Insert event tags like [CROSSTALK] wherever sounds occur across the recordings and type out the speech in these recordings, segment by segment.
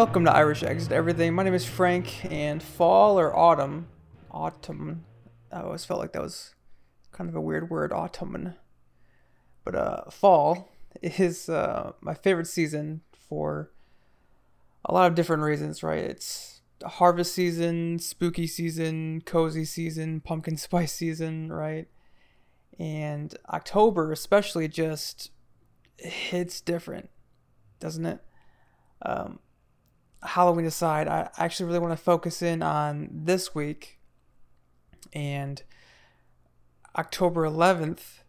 Welcome to Irish Exit Everything. My name is Frank, and fall or autumn, autumn. I always felt like that was kind of a weird word, autumn. But uh, fall is uh, my favorite season for a lot of different reasons, right? It's harvest season, spooky season, cozy season, pumpkin [LAUGHS] spice season, right? And October, especially, just hits different, doesn't it? Um, Halloween aside, I actually really want to focus in on this week. And October 11th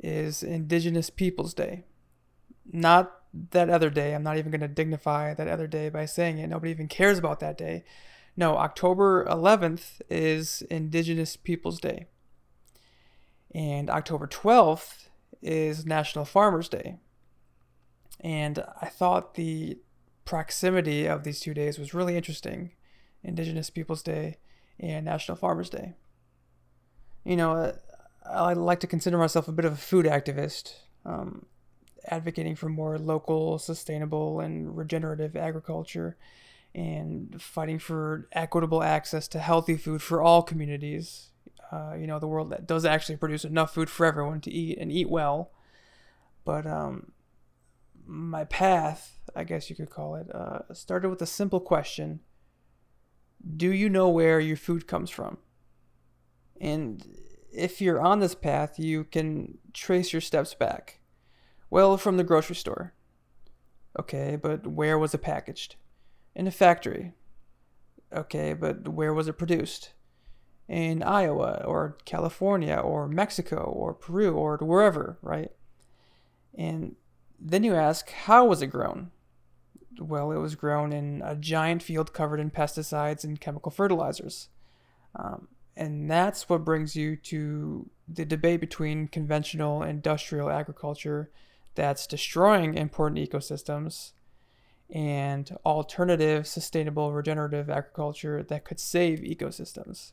is Indigenous Peoples Day. Not that other day. I'm not even going to dignify that other day by saying it. Nobody even cares about that day. No, October 11th is Indigenous Peoples Day. And October 12th is National Farmers Day. And I thought the proximity of these two days was really interesting Indigenous Peoples Day and National Farmers Day. You know, uh, I like to consider myself a bit of a food activist, um, advocating for more local, sustainable, and regenerative agriculture and fighting for equitable access to healthy food for all communities. Uh, you know, the world that does actually produce enough food for everyone to eat and eat well. But um, my path, I guess you could call it, uh, started with a simple question Do you know where your food comes from? And if you're on this path, you can trace your steps back. Well, from the grocery store. Okay, but where was it packaged? In a factory. Okay, but where was it produced? In Iowa or California or Mexico or Peru or wherever, right? And then you ask, how was it grown? Well, it was grown in a giant field covered in pesticides and chemical fertilizers. Um, and that's what brings you to the debate between conventional industrial agriculture that's destroying important ecosystems and alternative sustainable regenerative agriculture that could save ecosystems,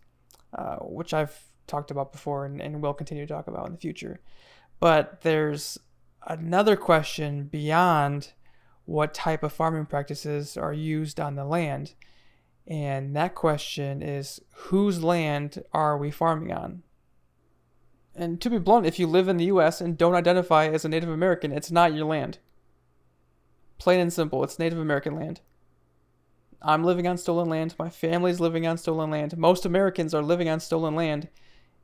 uh, which I've talked about before and, and will continue to talk about in the future. But there's another question beyond what type of farming practices are used on the land. And that question is whose land are we farming on? And to be blunt, if you live in the US and don't identify as a Native American, it's not your land. Plain and simple, it's Native American land. I'm living on stolen land. My family's living on stolen land. Most Americans are living on stolen land.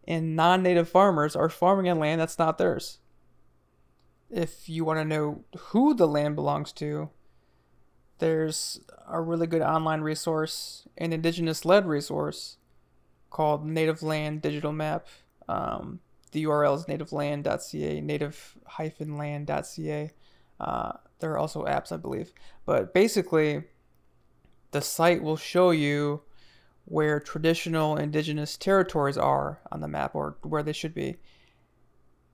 And non native farmers are farming on land that's not theirs if you want to know who the land belongs to, there's a really good online resource, an indigenous led resource called Native Land Digital Map. Um, the URL is nativeland.ca, native-land.ca. Uh, there are also apps, I believe. But basically, the site will show you where traditional indigenous territories are on the map or where they should be.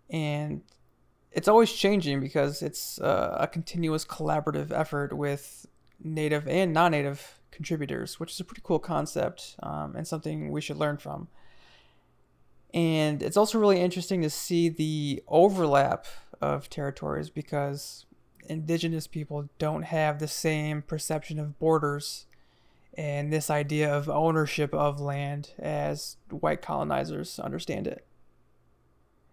And it's always changing because it's uh, a continuous collaborative effort with native and non-native contributors, which is a pretty cool concept um, and something we should learn from. And it's also really interesting to see the overlap of territories because indigenous people don't have the same perception of borders and this idea of ownership of land as white colonizers understand it.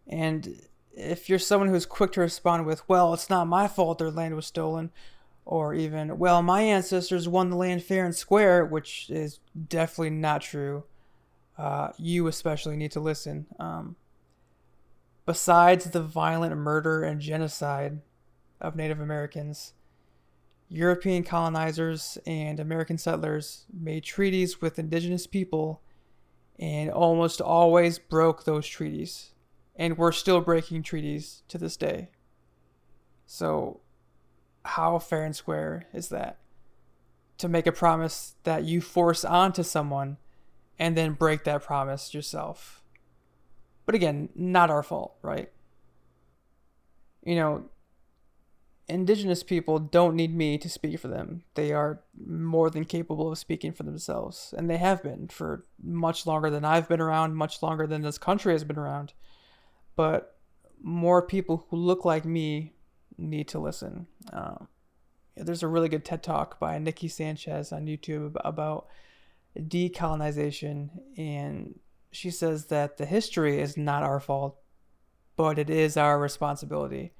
And if you're someone who's quick to respond with, well, it's not my fault their land was stolen, or even, well, my ancestors won the land fair and square, which is definitely not true, uh, you especially need to listen. Um, besides the violent murder and genocide of Native Americans, European colonizers and American settlers made treaties with indigenous people and almost always broke those treaties and we're still breaking treaties to this day. So, how fair and square is that? To make a promise that you force onto someone and then break that promise yourself. But again, not our fault, right? You know, indigenous people don't need me to speak for them. They are more than capable of speaking for themselves, and they have been for much longer than I've been around, much longer than this country has been around but more people who look like me need to listen. Um, there's a really good TED talk by Nikki Sanchez on YouTube about decolonization, and she says that the history is not our fault, but it is our responsibility.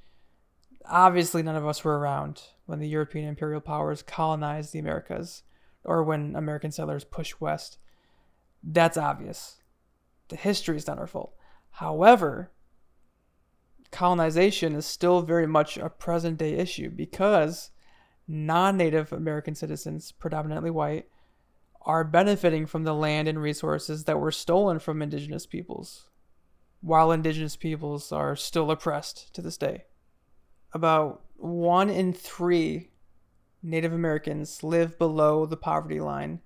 Obviously, none of us were around when the European imperial powers colonized the Americas or when American settlers pushed west. That's obvious. The history is not our fault. However, colonization is still very much a present day issue because non native American citizens, predominantly white, are benefiting from the land and resources that were stolen from indigenous peoples, while indigenous peoples are still oppressed to this day. About one in three Native Americans live below the poverty line,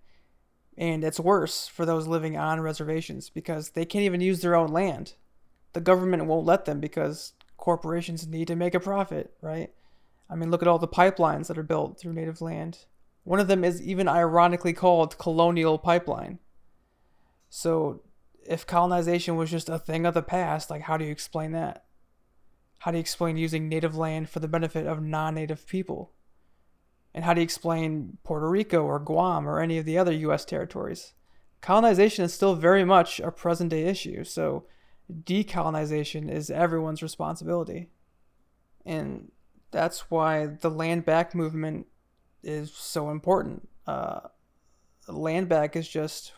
and it's worse for those living on reservations because they can't even use their own land. The government won't let them because corporations need to make a profit, right? I mean, look at all the pipelines that are built through native land. One of them is even ironically called Colonial Pipeline. So, if colonization was just a thing of the past, like how do you explain that? How do you explain using native land for the benefit of non native people? And how do you explain Puerto Rico or Guam or any of the other US territories? Colonization is still very much a present day issue, so decolonization is everyone's responsibility. And that's why the land back movement is so important. Uh, land back is just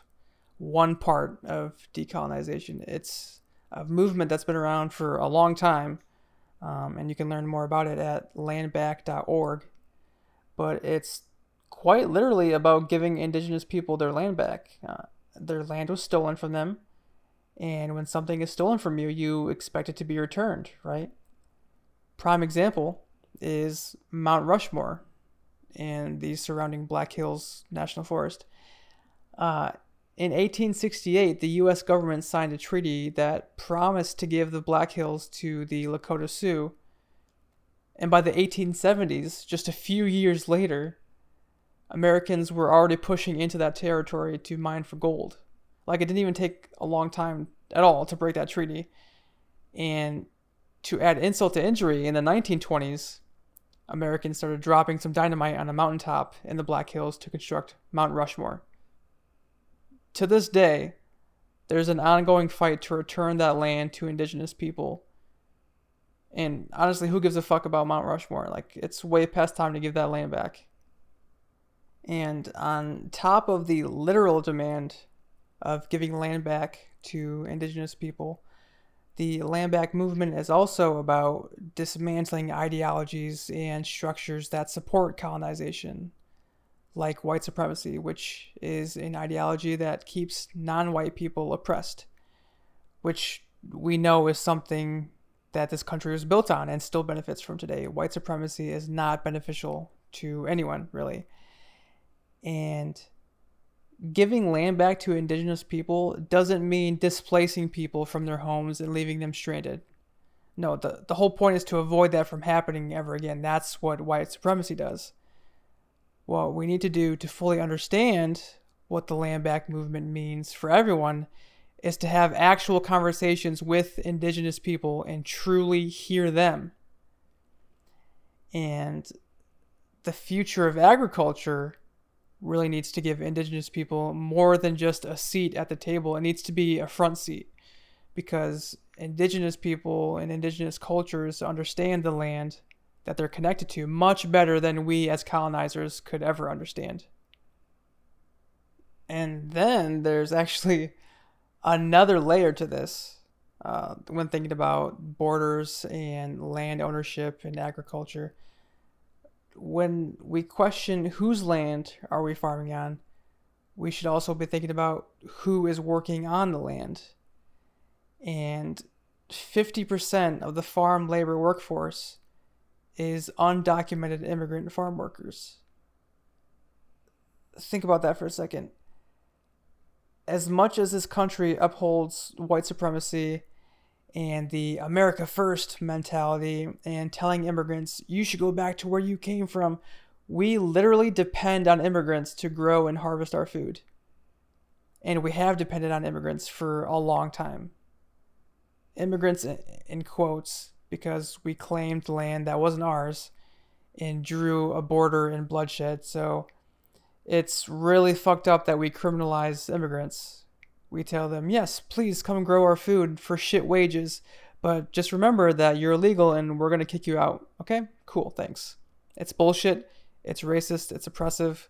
one part of decolonization. It's a movement that's been around for a long time, um, and you can learn more about it at landback.org. But it's quite literally about giving indigenous people their land back. Uh, their land was stolen from them, and when something is stolen from you, you expect it to be returned, right? Prime example is Mount Rushmore and the surrounding Black Hills National Forest. Uh, in 1868, the U.S. government signed a treaty that promised to give the Black Hills to the Lakota Sioux. And by the 1870s, just a few years later, Americans were already pushing into that territory to mine for gold. Like it didn't even take a long time at all to break that treaty. And to add insult to injury, in the 1920s, Americans started dropping some dynamite on a mountaintop in the Black Hills to construct Mount Rushmore. To this day, there's an ongoing fight to return that land to indigenous people. And honestly, who gives a fuck about Mount Rushmore? Like, it's way past time to give that land back. And on top of the literal demand of giving land back to indigenous people, the land back movement is also about dismantling ideologies and structures that support colonization, like white supremacy, which is an ideology that keeps non white people oppressed, which we know is something that this country was built on and still benefits from today. White supremacy is not beneficial to anyone, really. And giving land back to indigenous people doesn't mean displacing people from their homes and leaving them stranded. No, the, the whole point is to avoid that from happening ever again. That's what white supremacy does. What we need to do to fully understand what the land back movement means for everyone is to have actual conversations with indigenous people and truly hear them. And the future of agriculture really needs to give indigenous people more than just a seat at the table. It needs to be a front seat because indigenous people and indigenous cultures understand the land that they're connected to much better than we as colonizers could ever understand. And then there's actually another layer to this uh, when thinking about borders and land ownership and agriculture when we question whose land are we farming on, we should also be thinking about who is working on the land. And 50% of the farm labor workforce is undocumented immigrant farm workers. Think about that for a second. As much as this country upholds white supremacy and the America First mentality and telling immigrants, you should go back to where you came from. We literally depend on immigrants to grow and harvest our food. And we have depended on immigrants for a long time. Immigrants, in quotes, because we claimed land that wasn't ours. and drew a border in bloodshed. So it's really fucked up that we criminalize immigrants. We tell them, yes, please come grow our food for shit wages, but just remember that you're illegal and we're going to kick you out. Okay? Cool, thanks. It's bullshit. It's racist. It's oppressive.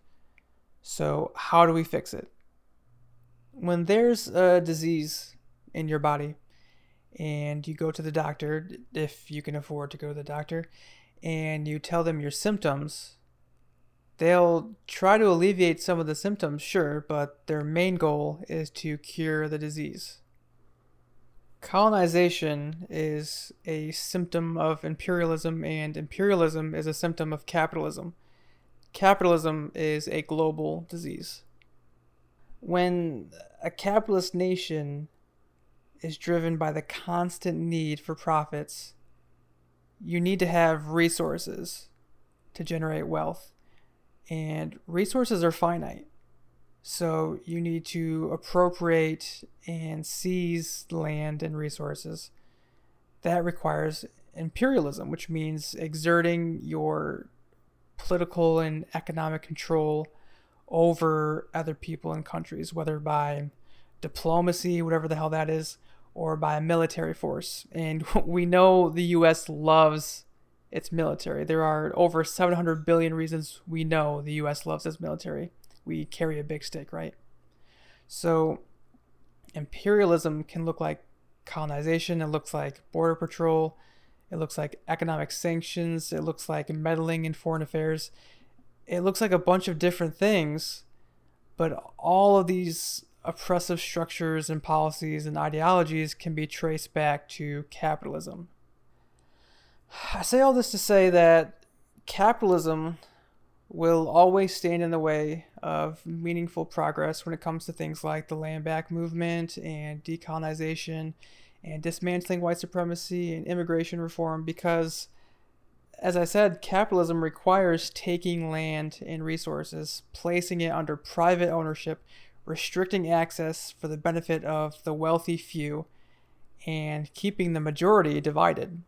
So, how do we fix it? When there's a disease in your body and you go to the doctor, if you can afford to go to the doctor, and you tell them your symptoms, they'll try to alleviate some of the symptoms, sure, but their main goal is to cure the disease. Colonization is a symptom of imperialism, and imperialism is a symptom of capitalism. Capitalism is a global disease. When a capitalist nation is driven by the constant need for profits, you need to have resources to generate wealth. And resources are finite. So you need to appropriate and seize land and resources. That requires imperialism, which means exerting your political and economic control over other people and countries, whether by diplomacy, whatever the hell that is, or by a military force. And [LAUGHS] we know the US loves its military. There are over 700 billion reasons we know the US loves its military we carry a big stick, right? So imperialism can look like colonization, it looks like border patrol, it looks like economic sanctions, it looks like meddling in foreign affairs. It looks like a bunch of different things, but all of these oppressive structures and policies and ideologies can be traced back to capitalism. I say all this to say that capitalism will always stand in the way of meaningful progress when it comes to things like the land back movement and decolonization and dismantling white supremacy and immigration reform because as I said, capitalism requires taking land and resources, placing it under private ownership, restricting access for the benefit of the wealthy few, and keeping the majority divided.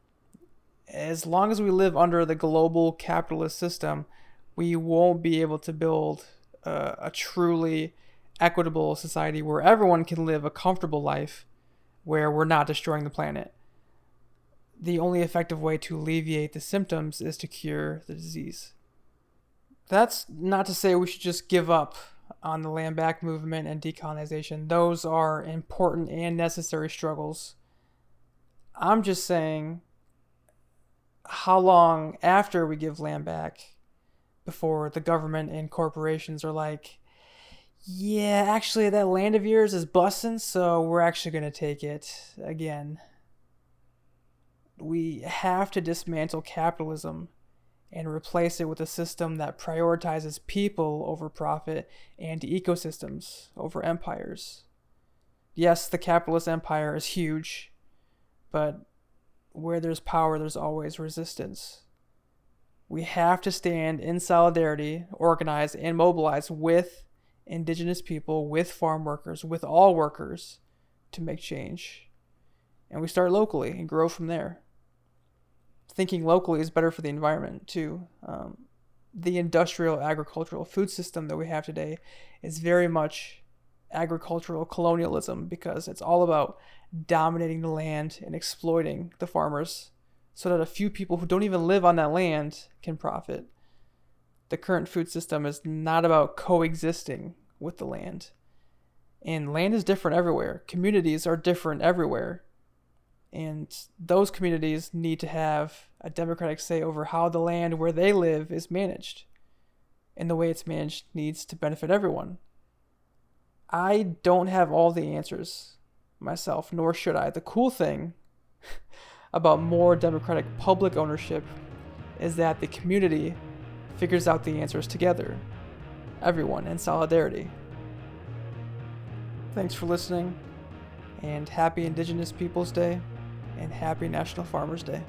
As long as we live under the global capitalist system, we won't be able to build a, a truly equitable society where everyone can live a comfortable life where we're not destroying the planet. The only effective way to alleviate the symptoms is to cure the disease. That's not to say we should just give up on the land back movement and decolonization. Those are important and necessary struggles. I'm just saying how long after we give land back before the government and corporations are like, yeah, actually, that land of yours is busting, so we're actually going to take it again. We have to dismantle capitalism and replace it with a system that prioritizes people over profit and ecosystems over empires. Yes, the capitalist empire is huge, but where there's power, there's always resistance. We have to stand in solidarity, organize, and mobilize with indigenous people, with farm workers, with all workers to make change. And we start locally and grow from there. Thinking locally is better for the environment, too. Um, the industrial agricultural food system that we have today is very much agricultural colonialism because it's all about dominating the land and exploiting the farmers so that a few people who don't even live on that land can profit. The current food system is not about coexisting with the land. And land is different everywhere. Communities are different everywhere. And those communities need to have a democratic say over how the land where they live is managed. And the way it's managed needs to benefit everyone. I don't have all the answers myself, nor should I. The cool thing [LAUGHS] about more democratic public ownership is that the community figures out the answers together, everyone in solidarity. Thanks for listening, and happy Indigenous Peoples Day, and happy National Farmers Day.